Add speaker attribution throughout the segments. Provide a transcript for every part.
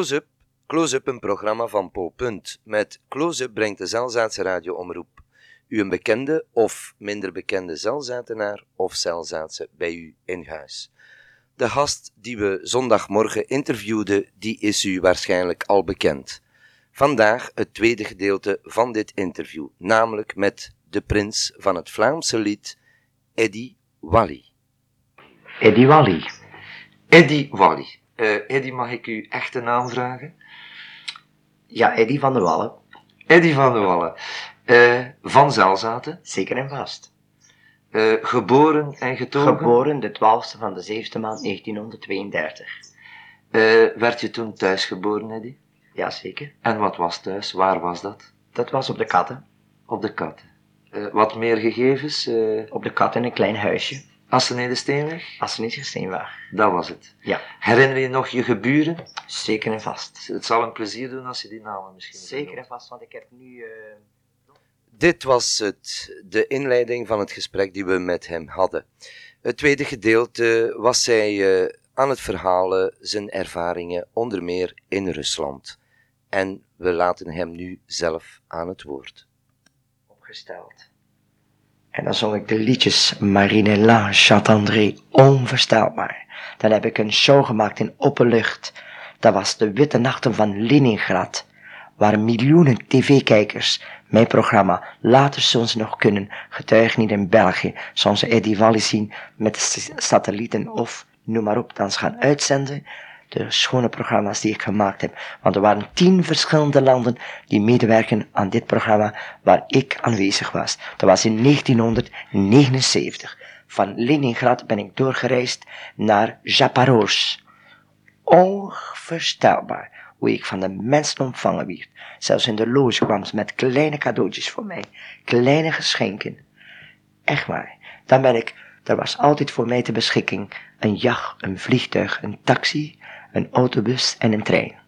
Speaker 1: Close-up, Close-up een programma van Paul Punt. Met Close-up brengt de Zelzaatse radioomroep u een bekende of minder bekende Zelzatenaar of Zelzaatse bij u in huis. De gast die we zondagmorgen interviewden, die is u waarschijnlijk al bekend. Vandaag het tweede gedeelte van dit interview, namelijk met de prins van het Vlaamse lied, Eddy Wally.
Speaker 2: Eddy Wally.
Speaker 1: Eddy Wally. Uh, Eddy, mag ik uw echte naam vragen?
Speaker 2: Ja, Eddy van der Wallen.
Speaker 1: Eddy van der Wallen. Uh, van Zelzaten.
Speaker 2: Zeker en vast.
Speaker 1: Uh, geboren en getogen?
Speaker 2: Geboren de 12e van de 7e maand 1932.
Speaker 1: werd je toen thuis geboren, Eddy?
Speaker 2: Jazeker.
Speaker 1: En wat was thuis? Waar was dat?
Speaker 2: Dat was op de katten.
Speaker 1: Op de katten. wat meer gegevens?
Speaker 2: Op de katten een klein huisje.
Speaker 1: Assenede Steenweg?
Speaker 2: Assenede Steenweg.
Speaker 1: Dat was het.
Speaker 2: Ja.
Speaker 1: Herinner je nog je geburen?
Speaker 2: Zeker en vast.
Speaker 1: Het zal een plezier doen als je die namen misschien
Speaker 2: Zeker en vast, want ik heb nu... Uh...
Speaker 1: Dit was het, de inleiding van het gesprek die we met hem hadden. Het tweede gedeelte was zij uh, aan het verhalen zijn ervaringen onder meer in Rusland. En we laten hem nu zelf aan het woord.
Speaker 2: Opgesteld. En dan zong ik de liedjes Marinella, Chat-André, onvoorstelbaar. Dan heb ik een show gemaakt in Opperlucht. Dat was de Witte Nachten van Leningrad, waar miljoenen tv-kijkers mijn programma later soms nog kunnen getuigen in België, soms Eddie Walli zien met satellieten of noem maar op, dan gaan uitzenden de schone programma's die ik gemaakt heb. Want er waren tien verschillende landen die medewerken aan dit programma waar ik aanwezig was. Dat was in 1979. Van Leningrad ben ik doorgereisd naar Zaporozhye. Onvoorstelbaar hoe ik van de mensen ontvangen werd. Zelfs in de loge kwam ze met kleine cadeautjes voor mij. Kleine geschenken. Echt waar. Dan ben ik, er was altijd voor mij te beschikking een jacht, een vliegtuig, een taxi, een autobus en een trein.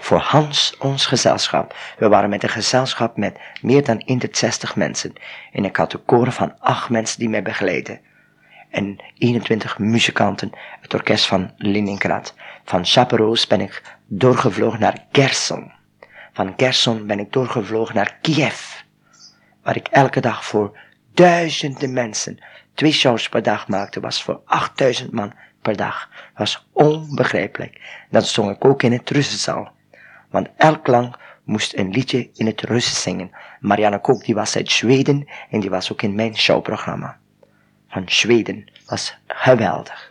Speaker 2: Voor Hans, ons gezelschap. We waren met een gezelschap met meer dan 160 mensen. Had een koor van acht mensen die mij begeleiden. En 21 muzikanten, het orkest van Leningrad. Van Chaperoos ben ik doorgevlogen naar Gerson. Van Gerson ben ik doorgevlogen naar Kiev. Waar ik elke dag voor duizenden mensen twee shows per dag maakte, was voor 8000 man per dag. was onbegrijpelijk. Dat zong ik ook in het Russische Want elk lang moest een liedje in het Russisch zingen. Marianne Kook die was uit Zweden en die was ook in mijn showprogramma. Van Zweden was geweldig.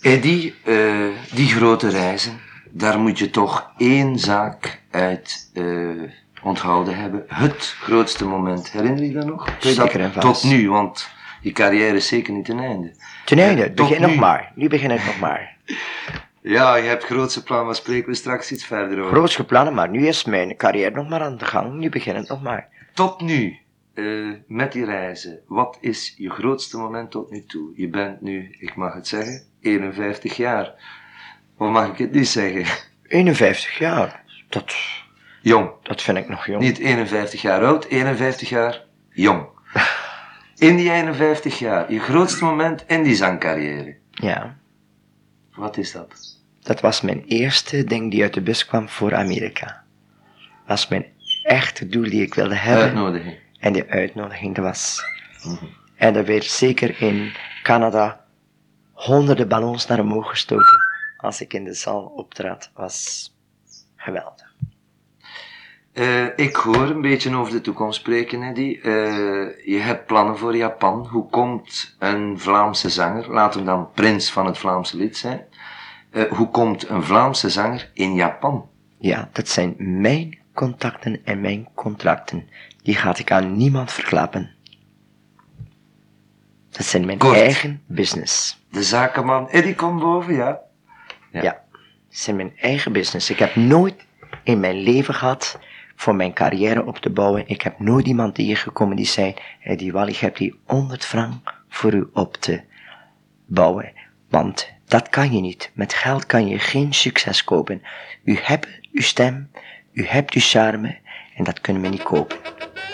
Speaker 1: Eddie, uh, die grote reizen, daar moet je toch één zaak uit uh, onthouden hebben. Het grootste moment. Herinner je dat nog?
Speaker 2: Zeker en vast.
Speaker 1: Tot nu, want je carrière is zeker niet ten einde.
Speaker 2: Ten einde, begin nog maar. Nu begin ik nog maar.
Speaker 1: Ja, je hebt grootste plannen, maar spreken we straks iets verder over.
Speaker 2: Grootste plannen, maar nu is mijn carrière nog maar aan de gang. Nu begin het nog maar.
Speaker 1: Tot nu, uh, met die reizen, wat is je grootste moment tot nu toe? Je bent nu, ik mag het zeggen, 51 jaar. Of mag ik het niet zeggen?
Speaker 2: 51 jaar? Dat...
Speaker 1: Jong.
Speaker 2: Dat vind ik nog jong.
Speaker 1: Niet 51 jaar oud, 51 jaar jong. In die 51 jaar, je grootste moment in die zangcarrière.
Speaker 2: Ja.
Speaker 1: Wat is dat?
Speaker 2: Dat was mijn eerste ding die uit de bus kwam voor Amerika. Dat was mijn echte doel die ik wilde hebben.
Speaker 1: Uitnodiging.
Speaker 2: En die uitnodiging, was. En er werd zeker in Canada honderden ballons naar omhoog gestoken als ik in de zaal optrad. was geweldig.
Speaker 1: Uh, ik hoor een beetje over de toekomst spreken, Eddy. Uh, je hebt plannen voor Japan. Hoe komt een Vlaamse zanger, laten we dan prins van het Vlaamse lied zijn, uh, hoe komt een Vlaamse zanger in Japan?
Speaker 2: Ja, dat zijn mijn contacten en mijn contracten. Die gaat ik aan niemand verklappen. Dat zijn mijn
Speaker 1: Kort.
Speaker 2: eigen business.
Speaker 1: De zakenman, Eddy, kom boven, ja?
Speaker 2: Ja. ja, dat zijn mijn eigen business. Ik heb nooit in mijn leven gehad voor mijn carrière op te bouwen. Ik heb nooit iemand tegengekomen die zei, die Wally, ik heb die 100 frank voor u op te bouwen. Want dat kan je niet. Met geld kan je geen succes kopen. U hebt uw stem, u hebt uw charme en dat kunnen we niet kopen.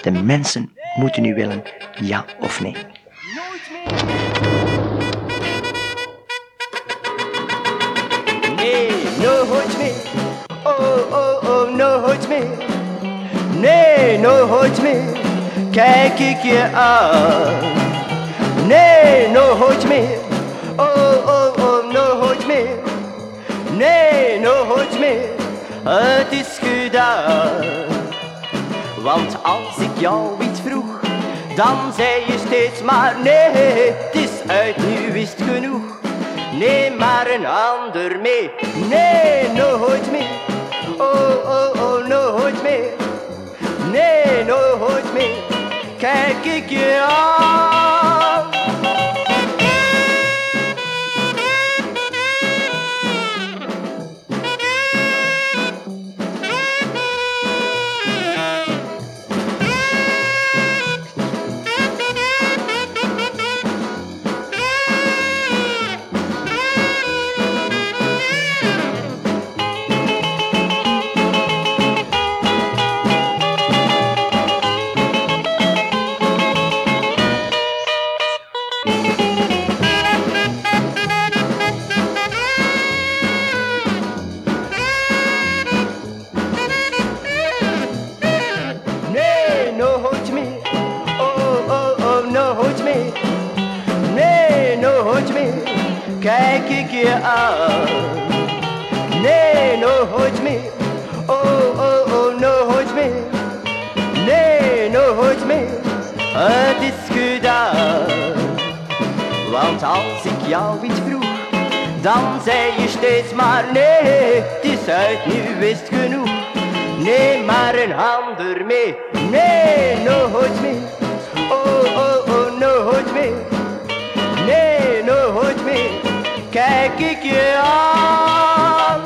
Speaker 2: De mensen moeten u willen, ja of nee. Nooit. Nee.
Speaker 3: Oh, oh, oh. Nee, nooit meer. Kijk ik je aan. Nee, nooit meer. Oh, oh, oh, nooit meer. Nee, nooit meer. Het is gedaan. Want als ik jou iets vroeg, dan zei je steeds maar nee, het is uit, nu is het genoeg. Neem maar een ander mee, nee, nooit meer. Oh, oh, oh, nooit meer. Nee, nooit meer. Kijk ik je je aan. Nee, nooit meer. Oh, oh, oh, nooit meer. Nee, nooit meer. Het is gedaan. Want als ik jou iets vroeg, dan zei je steeds maar nee, het is uit, nu is genoeg. Neem maar een ander mee, nee, nooit meer. Oh, oh, ik je aan.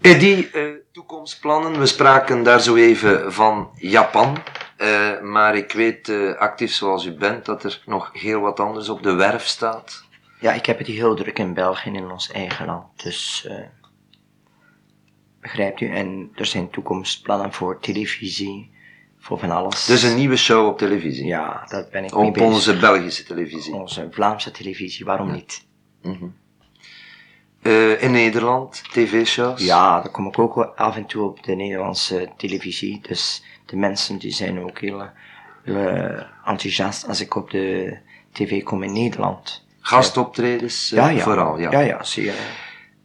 Speaker 1: Die eh, toekomstplannen, we spraken daar zo even van Japan. Eh, maar ik weet, eh, actief zoals u bent, dat er nog heel wat anders op de werf staat.
Speaker 3: Ja, ik heb het heel druk in België en in ons eigen land. Dus, eh, begrijpt u? En er zijn toekomstplannen voor televisie, voor van alles.
Speaker 1: Dus een nieuwe show op televisie.
Speaker 3: Ja, dat ben ik mee
Speaker 1: Op
Speaker 3: bezig.
Speaker 1: onze Belgische televisie.
Speaker 3: Onze Vlaamse televisie, waarom niet?
Speaker 1: Eh, in Nederland, tv-shows.
Speaker 3: Ja, daar kom ik ook af en toe op de Nederlandse televisie. Dus de mensen die zijn ook heel, heel eh, enthousiast als ik op de tv kom in Nederland.
Speaker 1: Gastoptredens eh,
Speaker 3: Ja, ja.
Speaker 1: vooral, ja.
Speaker 3: Ja, ja, zie je.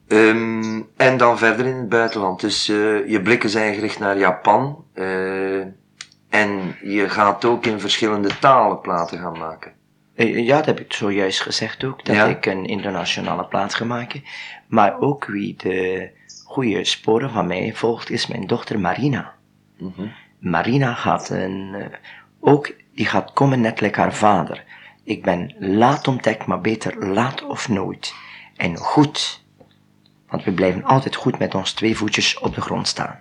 Speaker 1: Ehm, en dan verder in het buitenland. Dus je blikken zijn gericht naar Japan. En je gaat ook in verschillende talen platen gaan maken.
Speaker 3: Eh, Ja, dat heb ik zojuist gezegd ook, dat
Speaker 1: Ja.
Speaker 3: ik een internationale plaat ga maken. Maar ook wie de goede sporen van mij volgt, is mijn dochter Marina. Marina gaat een, eh, ook, die gaat komen net like haar vader. Ik ben laat ontdekt, maar beter laat of nooit. En goed, want we blijven altijd goed met ons twee voetjes op de grond staan.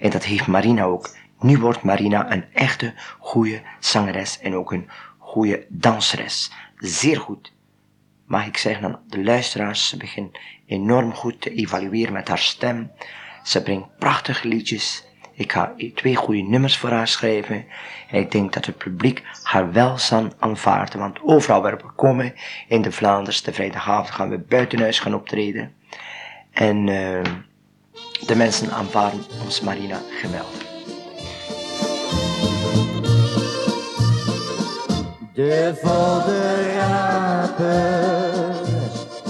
Speaker 3: En dat heeft Marina ook. Nu wordt Marina een echte goede zangeres en ook een goede danseres. Zeer goed. Mag ik zeggen aan de luisteraars, ze begint enorm goed te evalueren met haar stem. Ze brengt prachtige liedjes. Ik ga twee goede nummers voor haar schrijven. En ik denk dat het publiek haar wel zal aanvaarden. Want overal waar we komen, in de Vlaanders, de vrijdagavond gaan we buitenhuis gaan optreden. En eh, de mensen aanvaarden ons Marina geweldig. De voddenrapers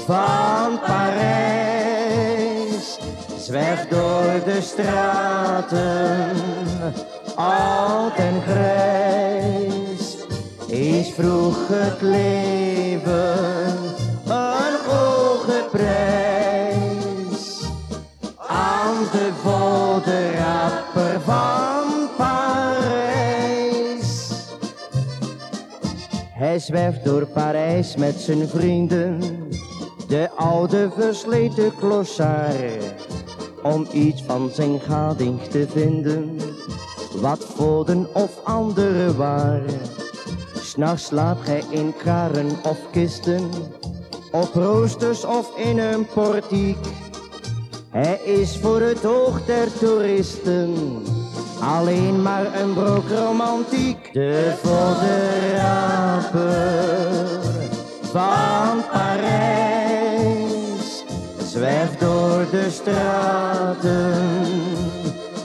Speaker 3: van Parijs zwerft door de straten, oud en grijs. Is vroeg het leven een hoge prijs aan de voddenrapper Hij zwerft door Parijs met zijn vrienden, de oude versleten klossaar, om iets van zijn gading te vinden, wat voden of andere waar. S'nachts slaapt hij in karen of kisten, op roosters of in een portiek. Hij is voor het oog der toeristen alleen maar een brok romantiek. De voddenraper van Parijs zwerft door de straten,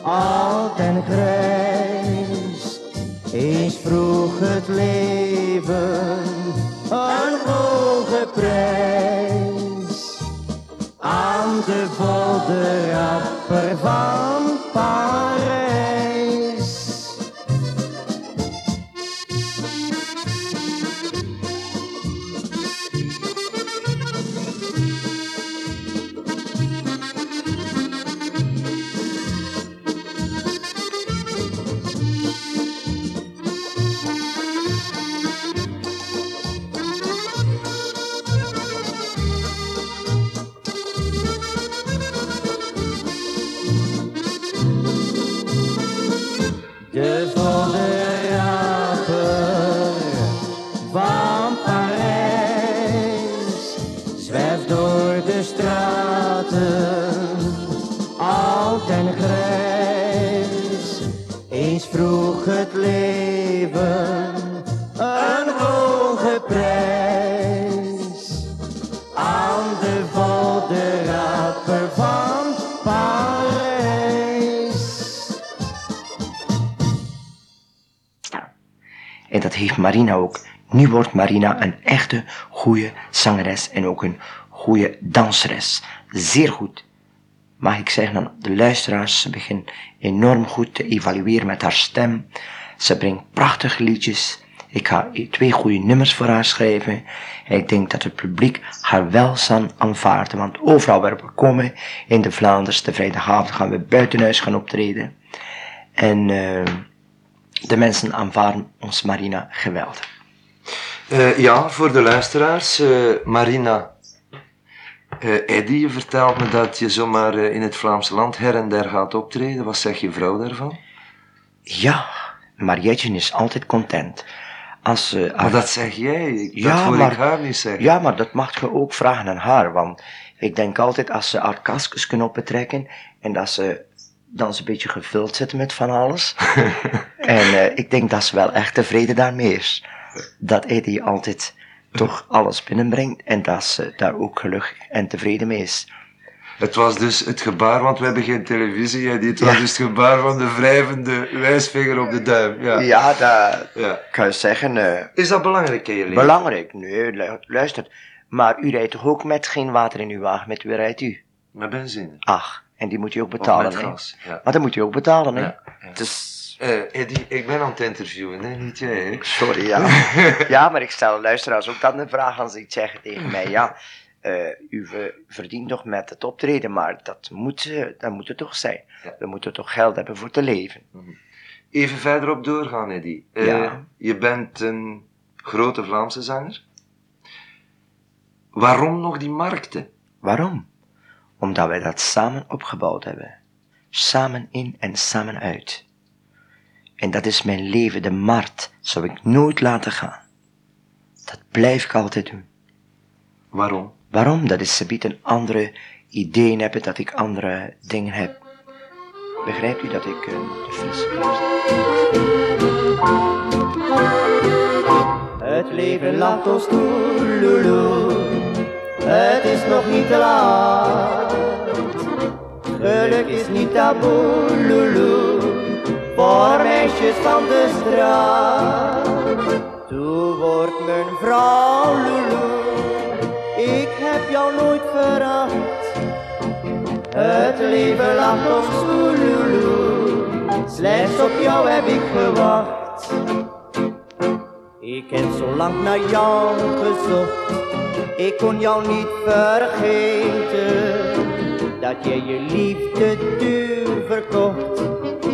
Speaker 3: oud en grijs. Eens vroeg het leven een hoge prijs aan de bolderapper van Parijs. Een hoge prijs aan de bolderapper van Parijs.
Speaker 2: En dat heeft Marina ook. Nu wordt Marina een echte goede zangeres en ook een goede danseres. Zeer goed. Mag ik zeggen de luisteraars, begint enorm goed te evalueren met haar stem. Ze brengt prachtige liedjes. Ik ga twee goede nummers voor haar schrijven. En ik denk dat het publiek haar wel zal aanvaarden. Want overal waar we komen, in de Vlaanders, de vrijdagavond gaan we buitenhuis gaan optreden. En eh, de mensen aanvaarden ons Marina geweldig.
Speaker 1: Eh, ja, voor de luisteraars, eh, Marina. Eddy, je vertelt me dat je zomaar in het Vlaamse land her en der gaat optreden. Wat zegt je vrouw daarvan?
Speaker 2: Ja, Marietje is altijd content. Als ze
Speaker 1: Maar dat zeg jij, dat
Speaker 2: Ja,
Speaker 1: hoor
Speaker 2: maar-
Speaker 1: ik haar niet zeggen.
Speaker 2: Ja, maar dat mag je ook vragen aan haar, want ik denk altijd als ze haar kastjes kunnen opentrekken en dat ze dan ze een beetje gevuld zitten met van alles. en eh, ik denk dat ze wel echt tevreden daarmee is. Dat Eddie altijd toch alles binnenbrengt en dat ze daar ook gelukkig en tevreden mee is.
Speaker 1: Het was dus het gebaar, want we hebben geen televisie. Hè, het was
Speaker 2: Ja.
Speaker 1: dus het gebaar van de wrijvende wijsvinger op de duim. Ja.
Speaker 2: Ja, dat
Speaker 1: Ja.
Speaker 2: kan je zeggen. eh,
Speaker 1: Is dat belangrijk in je leven?
Speaker 2: belangrijk. Nee, lu- luister. Maar u rijdt toch ook met geen water in uw wagen? Met wie rijdt u?
Speaker 1: Met benzine.
Speaker 2: Ach, en die moet u ook betalen,
Speaker 1: met
Speaker 2: hè?
Speaker 1: gas. Ja.
Speaker 2: Maar dan moet u ook betalen, hè? Dus,
Speaker 1: Eh, Eddy, ik ben aan het interviewen, hè? niet jij. Hè?
Speaker 2: sorry, ja. ja, maar ik stel luisteraars ook dan een vraag als ze iets zeggen tegen mij. Ja, eh, u ve- verdient nog met het optreden, maar dat moet, dat moet het toch zijn.
Speaker 1: Ja.
Speaker 2: We moeten toch geld hebben voor te leven.
Speaker 1: Even verderop doorgaan, Eddy. Eh,
Speaker 2: Ja.
Speaker 1: Je bent een grote Vlaamse zanger. Waarom nog die markten?
Speaker 2: Waarom? Omdat wij dat samen opgebouwd hebben. Samen in en samen uit. En dat is mijn leven, de markt, zou ik nooit laten gaan. Dat blijf ik altijd doen.
Speaker 1: Waarom?
Speaker 2: Waarom? Dat is ze een andere ideeën hebben, dat ik andere dingen heb. Begrijpt u dat ik eh, de fles
Speaker 3: Het leven lacht ons toe, loeloe. Het is nog niet te laat. Geluk is niet taboe, loeloe. Voor meisjes van de straat. Toe wordt mijn vrouw, Het leven lacht ons loeloe. Slechts op jou heb ik gewacht. Ik heb zo lang naar jou gezocht, ik kon jou niet vergeten. Dat jij je liefde duur verkocht,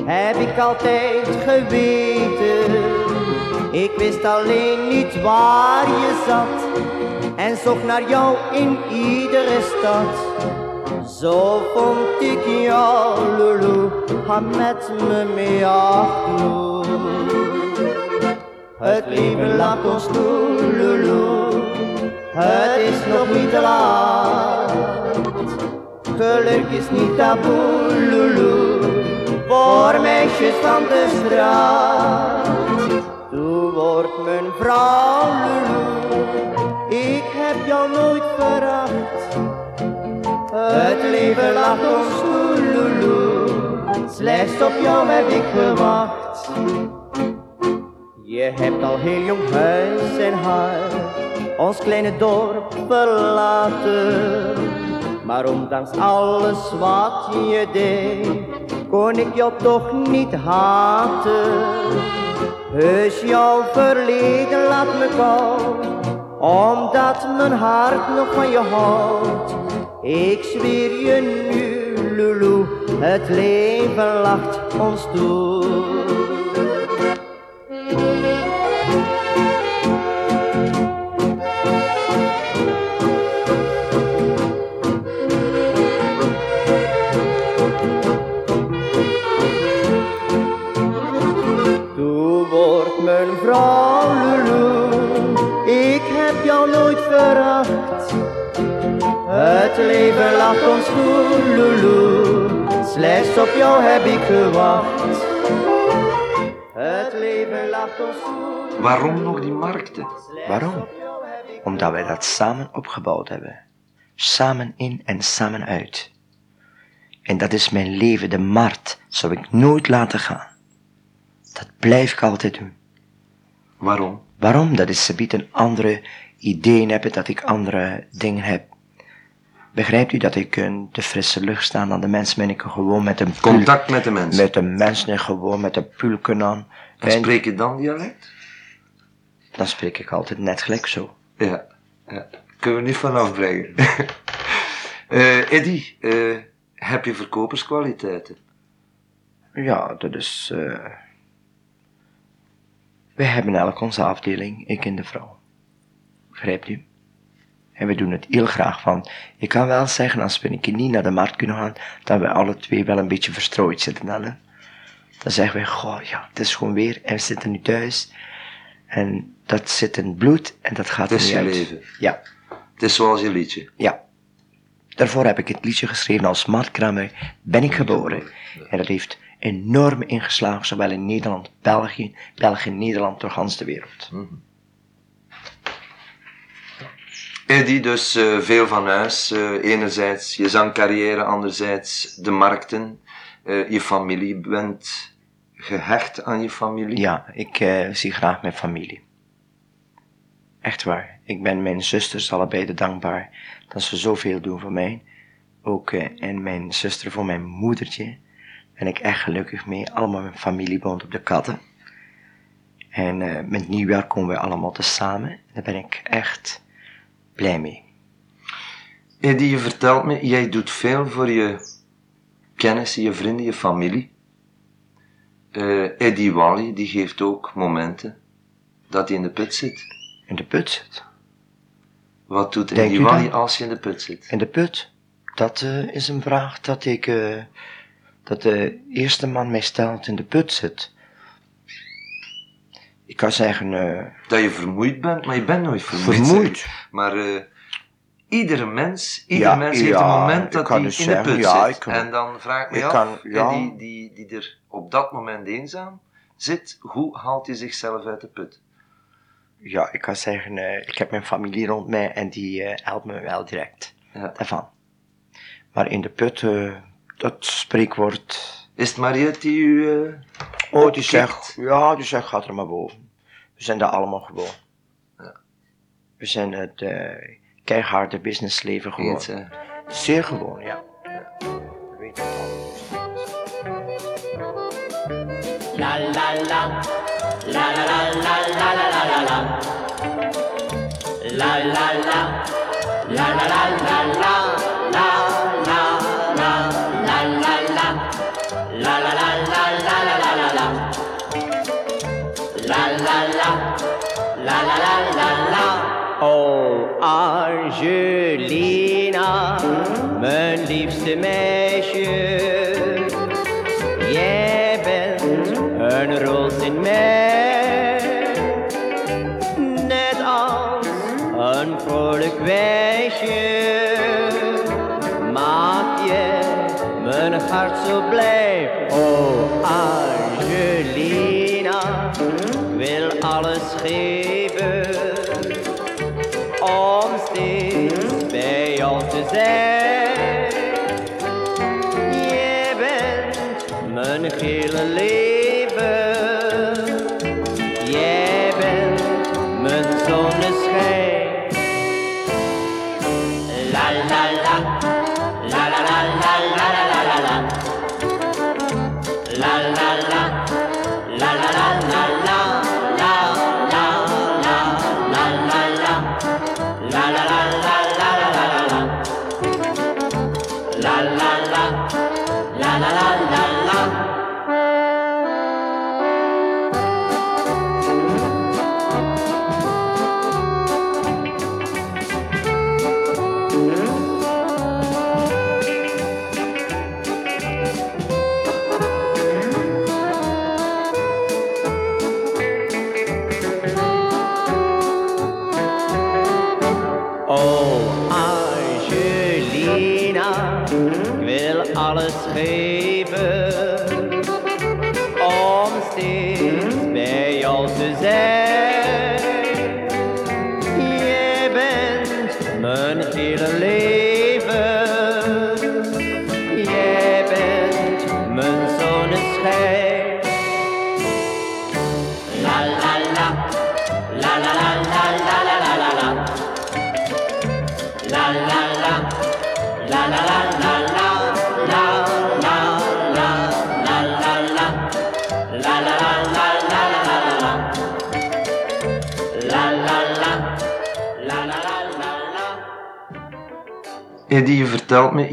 Speaker 3: heb ik altijd geweten. Ik wist alleen niet waar je zat, en zocht naar jou in iedere stad. Zo vond ik jou, Lulu, ga met me mee, Lulu. Het leven laat ons toe, Lulu. Het is nog niet te laat. Geluk is niet taboe, Lulu. Voor meisjes van de straat. Toe wordt mijn vrouw, apostolulu, slechts op jou heb ik gewacht. Je hebt al heel jong huis en haar, ons kleine dorp verlaten. Maar ondanks alles wat je deed, kon ik jou toch niet haten. Heus jouw verleden laat me koud, omdat mijn hart nog van je houdt. Ik zweer je nu, Lulu, het leven lacht ons. Toe slechts op jou heb ik gewacht. Het leven lacht ons toe.
Speaker 1: Waarom nog die markten?
Speaker 2: Waarom? Omdat wij dat samen opgebouwd hebben. Samen in en samen uit. En dat is mijn leven, de markt, zou ik nooit laten gaan. Dat blijf ik altijd doen.
Speaker 1: Waarom?
Speaker 2: Waarom? Dat is ze biedt een andere ideeën hebben, dat ik andere dingen heb. Begrijpt u dat ik in de frisse lucht sta dan de mensen ben ik gewoon met een pul-
Speaker 1: Contact met de mensen.
Speaker 2: met de mensen gewoon met een pulken aan.
Speaker 1: En spreek je dan dialect?
Speaker 2: dan spreek ik altijd net gelijk zo.
Speaker 1: Ja. ja. Kunnen we niet vanaf brengen. Eh Eddy, eh, heb je verkoperskwaliteiten?
Speaker 2: Ja, dat is. eh wij hebben elk onze afdeling, ik en de vrouw. Begrijpt u? En we doen het heel graag van. Ik kan wel zeggen, als we een keer niet naar de markt kunnen gaan, dat we alle twee wel een beetje verstrooid zitten dan. Hè? Dan zeggen we, goh, ja, het is gewoon weer, en we zitten nu thuis. En dat zit in het bloed en dat gaat
Speaker 1: Het is je
Speaker 2: uit.
Speaker 1: leven.
Speaker 2: Ja,
Speaker 1: Het is zoals je liedje.
Speaker 2: ja. Daarvoor heb ik het liedje geschreven als marktkramer ben ik geboren. En dat heeft enorm ingeslagen, zowel in Nederland, België, België, Nederland, door de wereld.
Speaker 1: Eddy, dus eh, veel van huis. Eh, enerzijds je zangcarrière, anderzijds de markten. Eh, je familie, bent gehecht aan je familie.
Speaker 2: Ja, ik zie graag mijn familie. Echt waar. Ik ben mijn zusters allebei de dankbaar dat ze zoveel doen voor mij. Ook en mijn zuster voor mijn moedertje. Ben ik echt gelukkig mee. Allemaal mijn familie woont op de katten. En met nieuwjaar komen we allemaal tezamen. Daar ben ik echt blij mee.
Speaker 1: Eddy, je vertelt me, jij doet veel voor je kennissen, je vrienden, je familie. Eh Eddy Wally, die geeft ook momenten dat hij in de put zit.
Speaker 2: In de put zit.
Speaker 1: Wat doet Wally
Speaker 2: dat?
Speaker 1: als je in de put zit?
Speaker 2: In de put? Dat eh, is een vraag dat ik, eh, dat de eerste man mij stelt in de put zit. Ik kan zeggen, eh,
Speaker 1: Dat je vermoeid bent, maar je bent nooit vermoeid.
Speaker 2: vermoeid.
Speaker 1: Maar eh, iedere mens, iedere
Speaker 2: Ja,
Speaker 1: mens heeft
Speaker 2: ja,
Speaker 1: een moment dat hij in
Speaker 2: dus
Speaker 1: de
Speaker 2: zeggen,
Speaker 1: put
Speaker 2: ja,
Speaker 1: zit.
Speaker 2: kan-
Speaker 1: en dan vraag ik me
Speaker 2: ik
Speaker 1: af,
Speaker 2: kan-
Speaker 1: die, die, die er op dat moment eenzaam zit, hoe haalt hij zichzelf uit de put?
Speaker 2: ja, ik kan zeggen, eh, ik heb mijn familie rond mij en die helpt me wel direct
Speaker 1: Ja.
Speaker 2: daarvan. Maar in de put, dat spreekwoord,
Speaker 1: Is het Mariette die u... eh,
Speaker 2: oh, die zegt, ja, die zegt, gaat er maar boven. We zijn daar allemaal gewoon.
Speaker 1: Ja.
Speaker 2: We zijn het uh, keiharde businessleven gewoon.
Speaker 1: Hè?
Speaker 2: Zeer gewoon, ja. We weten het allemaal.
Speaker 3: La la la, la la la la la la la la la. La la la, la la la la la la liefste meisje. Jij bent een roos in mij, net als een vrolijk wijsje. Maak je mijn hart zo blij,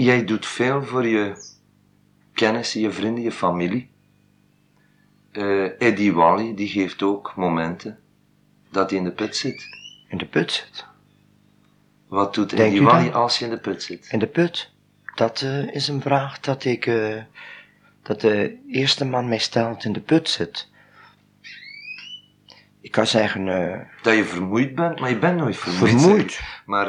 Speaker 3: jij
Speaker 1: doet veel voor je kennissen, je vrienden, je familie. Eh Eddie Wally, die geeft ook momenten dat hij in de put zit.
Speaker 2: In de put zit.
Speaker 1: Wat doet Eddie Wally als je in de put zit?
Speaker 2: In de put? Dat eh, is een vraag dat ik, eh, dat de eerste man mij stelt in de put zit. Ik kan zeggen,
Speaker 1: Dat je vermoeid bent, maar je bent nooit vermoeid.
Speaker 2: vermoeid.
Speaker 1: zeg. Maar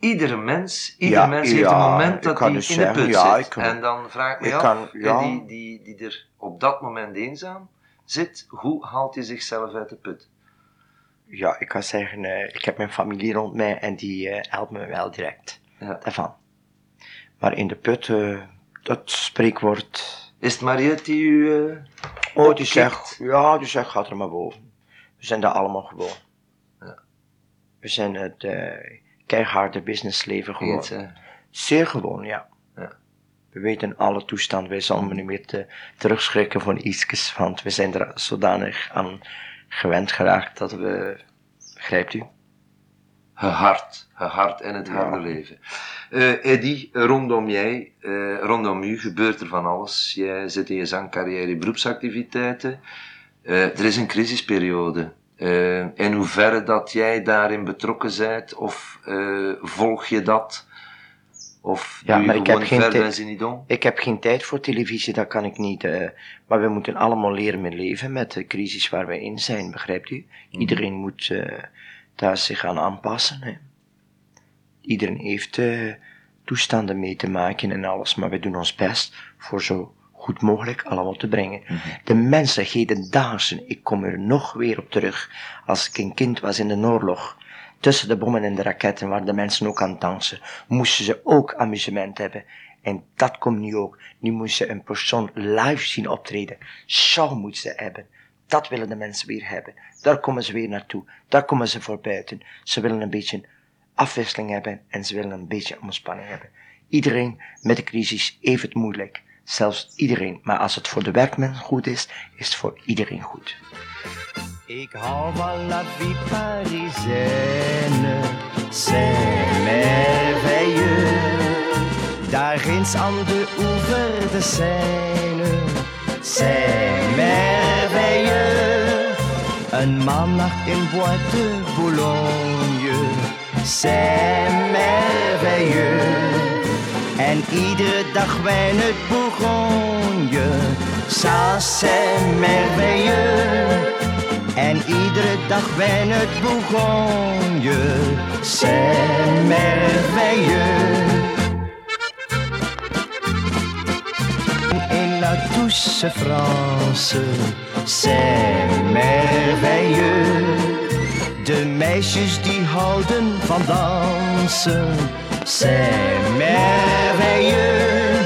Speaker 1: iedere mens, ieder
Speaker 2: Ja,
Speaker 1: mens heeft
Speaker 2: ja,
Speaker 1: een moment dat hij in de put
Speaker 2: ja,
Speaker 1: zit.
Speaker 2: kan-
Speaker 1: en dan vraag ik me
Speaker 2: ik
Speaker 1: af,
Speaker 2: kan-
Speaker 1: die, die, die er op dat moment eenzaam zit, hoe haalt hij zichzelf uit de put?
Speaker 2: Ja, ik kan zeggen, eh, ik heb mijn familie rond mij en die eh, helpt me wel direct
Speaker 1: Ja.
Speaker 2: daarvan. Maar in de put, eh, dat spreekwoord.
Speaker 1: Is het Mariette die u...
Speaker 2: Oh, die zegt, ja, die zegt, gaat er maar boven. We zijn daar allemaal gewoon.
Speaker 1: Ja.
Speaker 2: We zijn het keiharde businessleven gewoon.
Speaker 1: hè?
Speaker 2: Zeer gewoon, ja.
Speaker 1: Ja.
Speaker 2: We weten alle toestanden, wij zullen niet meer te, terugschrikken van iets, want we zijn er zodanig aan gewend geraakt dat we, begrijpt u?
Speaker 1: Gehard, gehard in het harde leven. Eh Eddie, rondom jij, eh, rondom u gebeurt er van alles. Jij zit in je zangcarrière, beroepsactiviteiten. Eh, er is een crisisperiode. Eh, in hoeverre dat jij daarin betrokken bent, of eh, volg je dat? Of
Speaker 2: Ja,
Speaker 1: doe je
Speaker 2: maar ik
Speaker 1: gewoon
Speaker 2: heb geen
Speaker 1: verder
Speaker 2: tijd-
Speaker 1: en ze niet om?
Speaker 2: Ik heb geen tijd voor televisie, dat kan ik niet. eh, maar we moeten allemaal leren met leven met de crisis waar we in zijn, begrijpt u? Iedereen moet daar zich aan aanpassen. Hè. Iedereen heeft toestanden mee te maken en alles, maar we doen ons best voor zo goed mogelijk allemaal te brengen. De mensen hedendaagse, ik kom er nog weer op terug, als ik een kind was in de oorlog, tussen de bommen en de raketten, waar de mensen ook aan dansen, moesten ze ook amusement hebben. En dat komt nu ook. Nu moeten ze een persoon live zien optreden. Show moeten ze hebben. Dat willen de mensen weer hebben. Daar komen ze weer naartoe. Daar komen ze voor buiten. Ze willen een beetje afwisseling hebben en ze willen een beetje ontspanning hebben. Iedereen met de crisis heeft het moeilijk. Zelfs iedereen. Maar als het voor de werkman goed is, is het voor iedereen goed.
Speaker 3: Ik hou van la vie parisienne, c'est merveilleux. Daar ginds aan de oever de Seine, c'est merveilleux. Een maandag in Bois de Boulogne, c'est merveilleux. En iedere dag wijn uit Bourgogne, ça c'est merveilleux. En iedere dag wijn uit Bourgogne, c'est merveilleux. In la douce France, c'est merveilleux. De meisjes die houden van dansen, c'est merveilleux.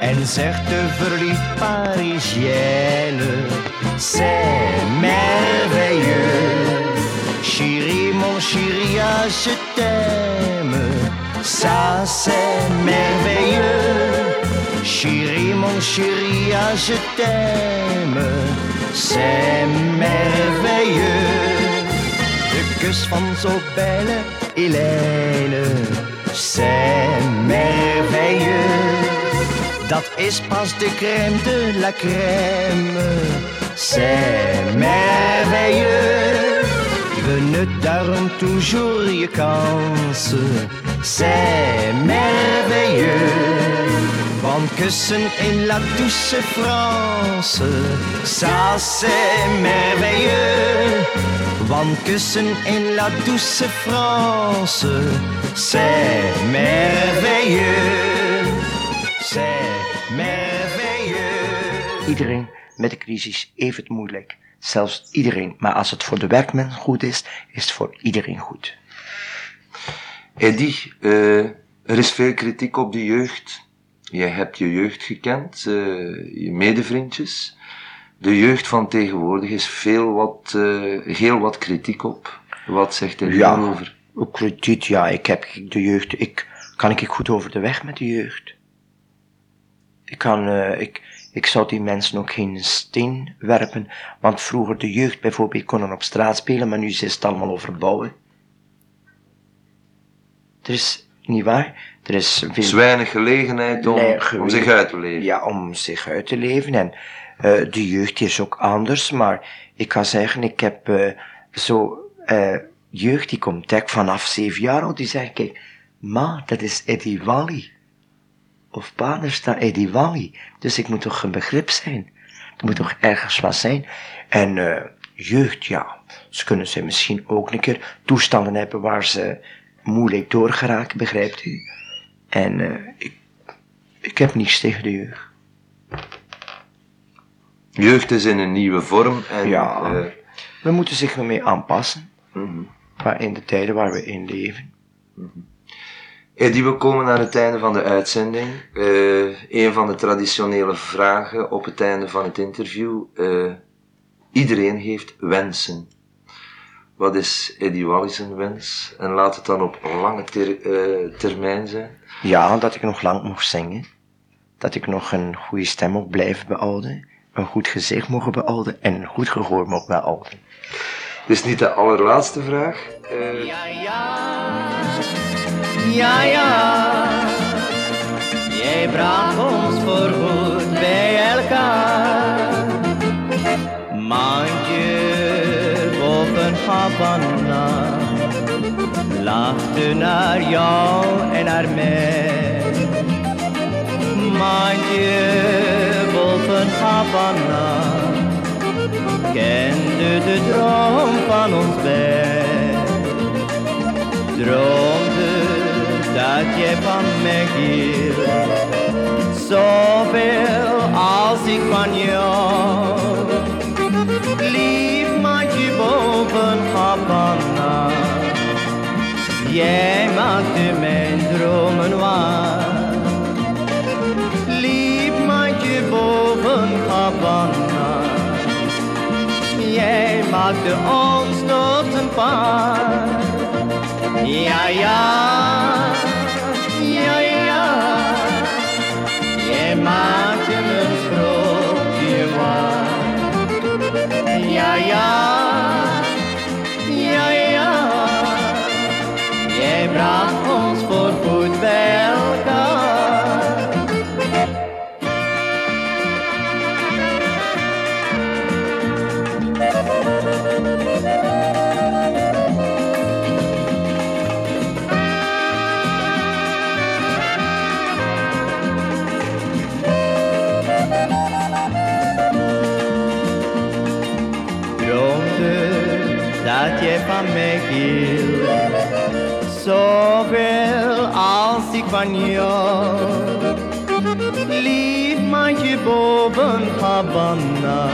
Speaker 3: En Een zerte verliefd Parisienne, c'est merveilleux. Chérie, mon chéri, je t'aime, ça c'est merveilleux. Chérie, mon chéri, je t'aime, c'est merveilleux. Kus van zo belle Hélène, c'est merveilleux. Dat is pas de crème de la crème, c'est merveilleux. Venez daarom toujours je kans, c'est merveilleux. Want kussen in la douce France, ça c'est merveilleux. Want kussen in la douce France, c'est merveilleux. C'est merveilleux.
Speaker 2: Iedereen met de crisis even moeilijk. Zelfs iedereen. Maar als het voor de werkman goed is, is het voor iedereen goed.
Speaker 1: Eddy, eh, er is veel kritiek op de jeugd. Jij hebt je jeugd gekend, eh, je medevriendjes. De jeugd van tegenwoordig is veel wat, eh, heel wat kritiek op. Wat zegt hij
Speaker 2: Ja.
Speaker 1: daarover?
Speaker 2: Ook krediet, ja, ik heb de jeugd, ik, kan ik goed over de weg met de jeugd? Ik kan, eh, ik, ik zou die mensen ook geen steen werpen, want vroeger de jeugd bijvoorbeeld konden op straat spelen, maar nu is het allemaal overbouwen. Er is, niet waar, er is
Speaker 1: Er
Speaker 2: veel...
Speaker 1: weinig gelegenheid om,
Speaker 2: Nee,
Speaker 1: om zich uit te leven.
Speaker 2: Ja, om zich uit te leven. En eh, de jeugd is ook anders, maar ik kan zeggen, ik heb eh, zo eh, jeugd die komt echt vanaf zeven jaar oud, die zegt, kijk, ma, dat is Eddie Wally. Of pa, daar staat Eddie. Dus ik moet toch een begrip zijn. Er moet toch ergens wat zijn. En jeugd, ja, ze kunnen ze misschien ook een keer toestanden hebben waar ze moeilijk doorgeraken, begrijpt u? En ik, ik heb niets tegen de jeugd.
Speaker 1: Jeugd is in een nieuwe vorm en
Speaker 2: Ja.
Speaker 1: eh,
Speaker 2: We moeten zich ermee aanpassen.
Speaker 1: mhm.
Speaker 2: Maar in de tijden waar we in leven.
Speaker 1: Eddy, we komen aan het einde van de uitzending. Eh, een van de traditionele vragen op het einde van het interview. eh, iedereen heeft wensen. Wat is Eddie Wallis een wens? En laat het dan op lange ter- termijn zijn.
Speaker 2: Ja, dat ik nog lang mocht zingen. Dat ik nog een goede stem mocht blijven behouden. Een goed gezicht mogen behouden. En een goed gehoor mocht behouden.
Speaker 1: Dit is niet de allerlaatste vraag. Eh,
Speaker 3: Ja, ja, ja, ja. Jij bracht ons voorgoed bij elkaar. Mandje boven Havana lachte naar jou en naar mij. Mandje Havana kende de droom van ons bed. Droomde dat jij van mij hield, zoveel als ik van jou. Lief maatje boven Havana, jij maakte mijn dromen waar. Jij maakte ons tot een paar. Ja, ja, hield. Zoveel als ik van jou. Lief maandje boven Havana.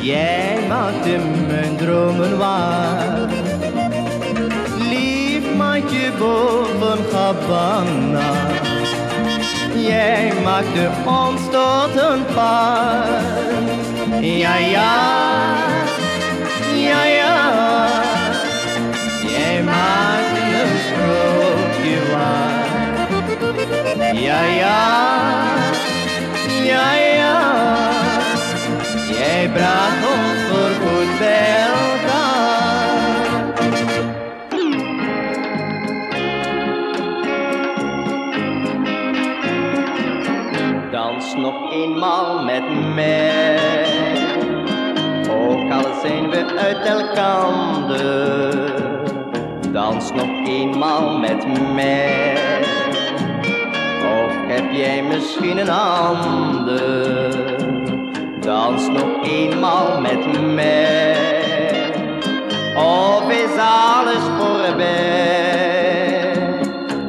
Speaker 3: Jij maakte mijn dromen waar. Lief maandje boven Havana. Jij maakte ons tot een paar. Ja, ja, Ja, ja, ja, ja. Jij bracht ons voorgoed bij elkaar. Dans nog eenmaal met mij. Ook al zijn we uit elkander. Dans nog eenmaal met mij. Jij misschien een ander? Dans nog eenmaal met mij. Of is alles voorbij?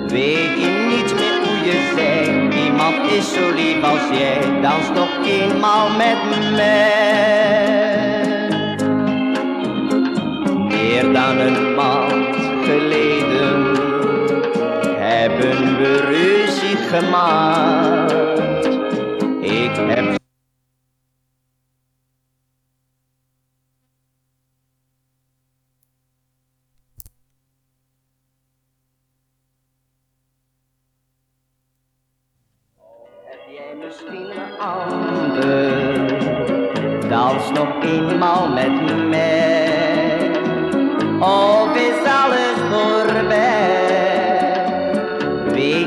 Speaker 3: Weet je niet meer hoe je zei? Iemand is zo lief als jij. Dans nog eenmaal met mij. Meer dan een maand geleden hebben we gemaakt. Ik heb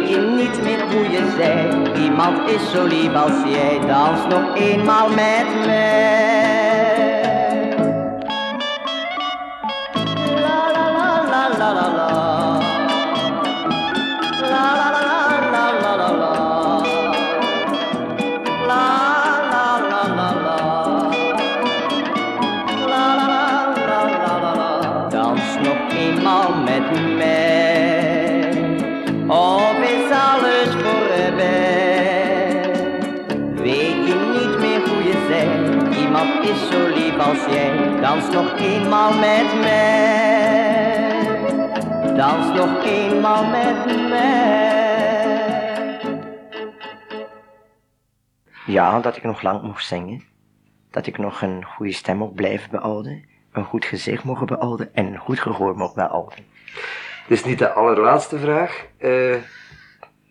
Speaker 3: Weet niet meer hoe je zei? Iemand is zo lief als jij. Dans nog eenmaal met mij. Eenmaal met mij. Dans nog eenmaal met mij.
Speaker 2: Ja, dat ik nog lang mocht zingen. Dat ik nog een goede stem mocht blijven behouden. Een goed gezicht mocht behouden en een goed gehoor mocht behouden.
Speaker 1: Dit is niet de allerlaatste vraag. Eh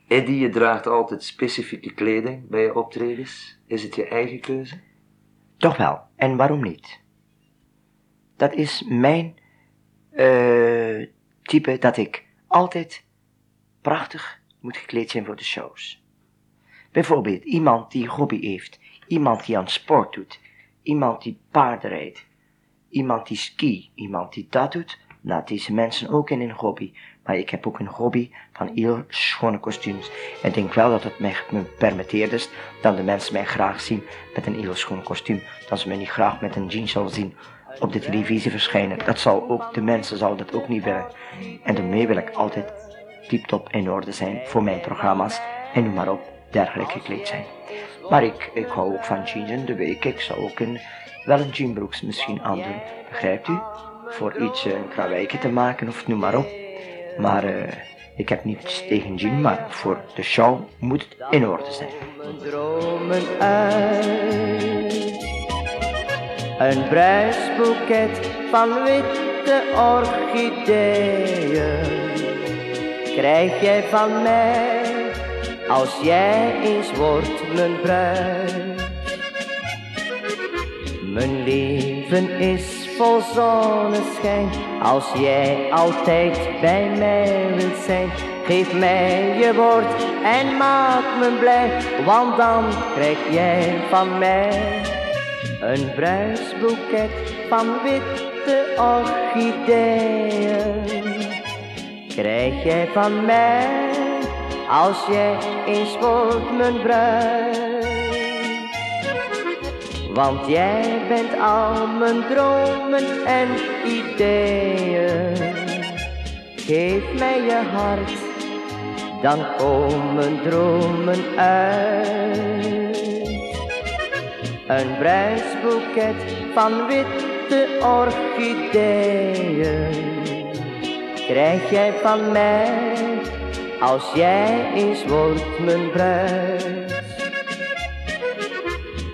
Speaker 1: Eddy, je draagt altijd specifieke kleding bij je optredens. Is het je eigen keuze?
Speaker 2: Toch wel, en waarom niet? Dat is mijn eh, type dat ik altijd prachtig moet gekleed zijn voor de shows. Bijvoorbeeld iemand die hobby heeft, iemand die aan sport doet, iemand die paarden rijdt, iemand die ski, iemand die dat doet. Nou, deze mensen ook in een hobby. Maar ik heb ook een hobby van heel schone kostuums. En ik denk wel dat het mij permitteerd is dat de mensen mij graag zien met een heel schoon kostuum. Dat ze mij niet graag met een jeans zullen zien op de televisie verschijnen. Dat zal ook, de mensen zal dat ook niet willen. En daarmee wil ik altijd tip-top in orde zijn voor mijn programma's. En noem maar op, dergelijk gekleed zijn. Maar ik, ik hou ook van jeans in de week. Ik zou ook een, wel een jeanbroeks misschien aandoen. Begrijpt u? Voor iets eh, een krawijke te maken of noem maar op. Maar eh, ik heb niets tegen jean, maar voor de show moet het in orde zijn.
Speaker 3: dromen uit. Een bruisboeket van witte orchideeën krijg jij van mij als jij eens wordt mijn bruid. Mijn leven is vol zonneschijn als jij altijd bij mij wilt zijn. Geef mij je woord en maak me blij, want dan krijg jij van mij een bruisboeket van witte orchideeën. Krijg jij van mij als jij eens wordt mijn bruid. Want jij bent al mijn dromen en ideeën. Geef mij je hart, dan komen dromen uit. Een bruisboeket van witte orchideeën. Krijg jij van mij als jij eens wordt mijn bruid.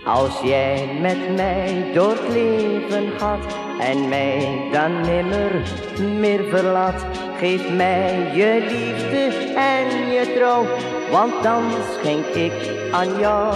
Speaker 3: Als jij met mij door het leven gaat en mij dan nimmer meer verlaat, geef mij je liefde en je trouw, want dan schenk ik aan jou.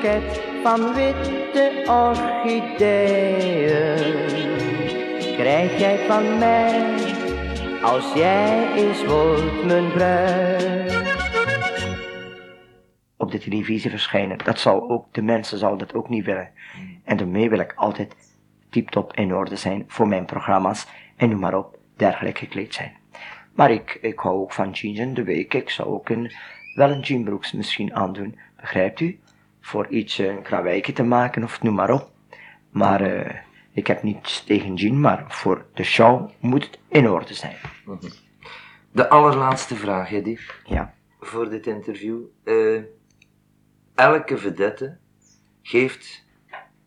Speaker 3: Bruidsboeket van witte orchideeën krijg jij van mij als jij eens wordt mijn bruid.
Speaker 2: Op de televisie verschijnen, dat zal ook, de mensen zal dat ook niet willen. En daarmee wil ik altijd tip-top in orde zijn voor mijn programma's en noem maar op, dergelijk gekleed zijn. Maar ik, ik hou ook van jeans in de week, ik zou ook een, wel een jeanbroeks misschien aandoen, begrijpt u? Voor iets, eh, een krawijkje te maken of noem maar op. Maar eh, ik heb niets tegen jean, maar voor de show moet het in orde zijn.
Speaker 1: De allerlaatste vraag, Eddy,
Speaker 2: Ja.
Speaker 1: voor dit interview. Eh, elke vedette geeft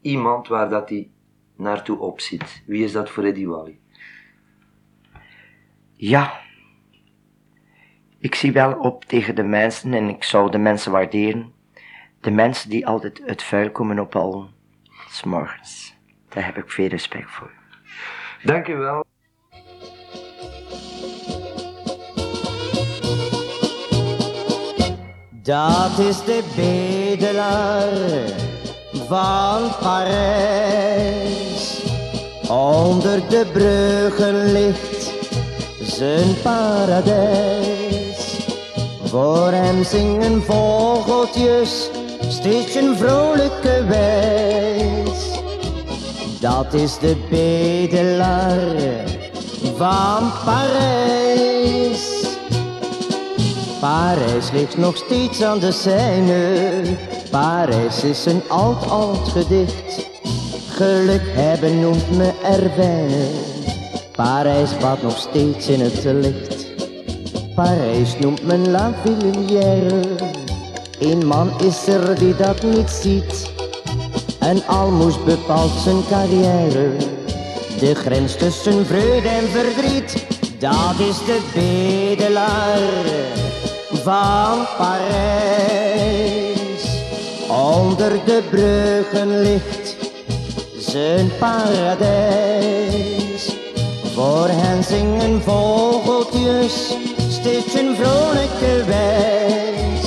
Speaker 1: iemand waar dat hij naartoe opziet. Wie is dat voor Eddie Wally?
Speaker 2: Ja. Ik zie wel op tegen de mensen en ik zou de mensen waarderen. De mensen die altijd het vuil komen ophalen. S morgens. Daar heb ik veel respect voor.
Speaker 1: Dank u wel.
Speaker 3: Dat is de bedelaar van Parijs. Onder de bruggen ligt zijn paradijs. Voor hem zingen vogeltjes steeds een vrolijke wijs. Dat is de bedelaar van Parijs. Parijs ligt nog steeds aan de Seine. Parijs is een oud, oud gedicht. Geluk hebben noemt me Erwijne. Parijs baat nog steeds in het licht. Parijs noemt men La Villière. Een man is er die dat niet ziet. En almoes bepaalt zijn carrière. De grens tussen vreugde en verdriet. Dat is de bedelaar van Parijs. Onder de bruggen ligt zijn paradijs. Voor hen zingen vogeltjes steeds een vrolijke wijs.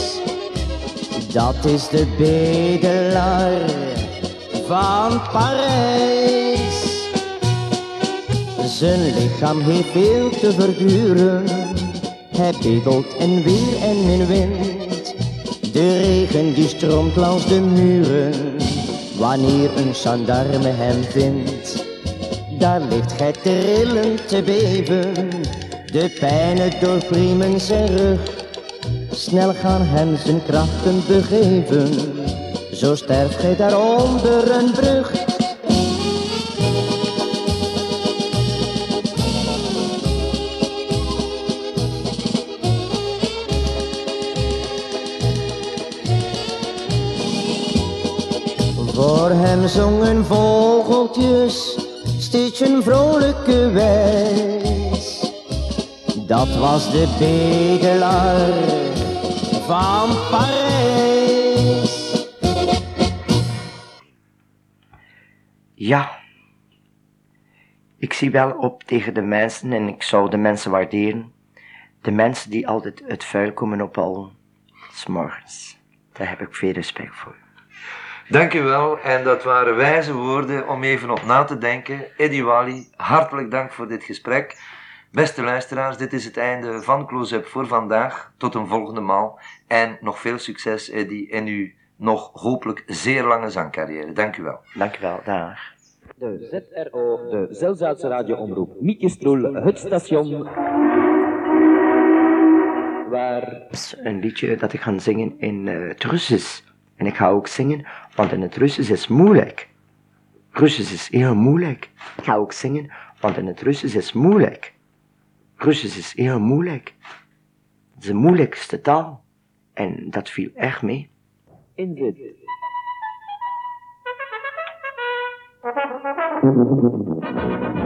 Speaker 3: Dat is de bedelaar van Parijs. Zijn lichaam heeft veel te verduren. Hij bedelt en weer en in wind. De regen die stroomt langs de muren. Wanneer een gendarme hem vindt. Daar ligt gij trillend te beven. De pijnen doorpriemen zijn rug. Snel gaan hem zijn krachten begeven. Zo sterft gij daar onder een brug. Voor hem zongen vogeltjes steeds een vrolijke wijs. Dat was de bedelaar van Parijs.
Speaker 2: Ja. Ik zie wel op tegen de mensen en ik zou de mensen waarderen. De mensen die altijd het vuil komen ophalen. S morgens. Daar heb ik veel respect voor.
Speaker 1: Dank u wel. En dat waren wijze woorden om even op na te denken. Eddie Wally, hartelijk dank voor dit gesprek. Beste luisteraars, dit is het einde van Close-Up voor vandaag. Tot een volgende maal en nog veel succes eh, Eddy in uw nog hopelijk zeer lange zangcarrière. Dank u wel.
Speaker 2: Dank u wel, daar.
Speaker 4: De ZRO, de Zelzaadse radioomroep, Mietje Stroel, het station
Speaker 3: waar...
Speaker 2: Een liedje dat ik ga zingen in eh, het Russisch. En ik ga ook zingen, want in het Russisch is moeilijk. Russisch is heel moeilijk. Ik ga ook zingen, want in het Russisch is moeilijk. Russisch is heel moeilijk. Het is de moeilijkste taal. En dat viel echt mee.
Speaker 4: Inzit. Thank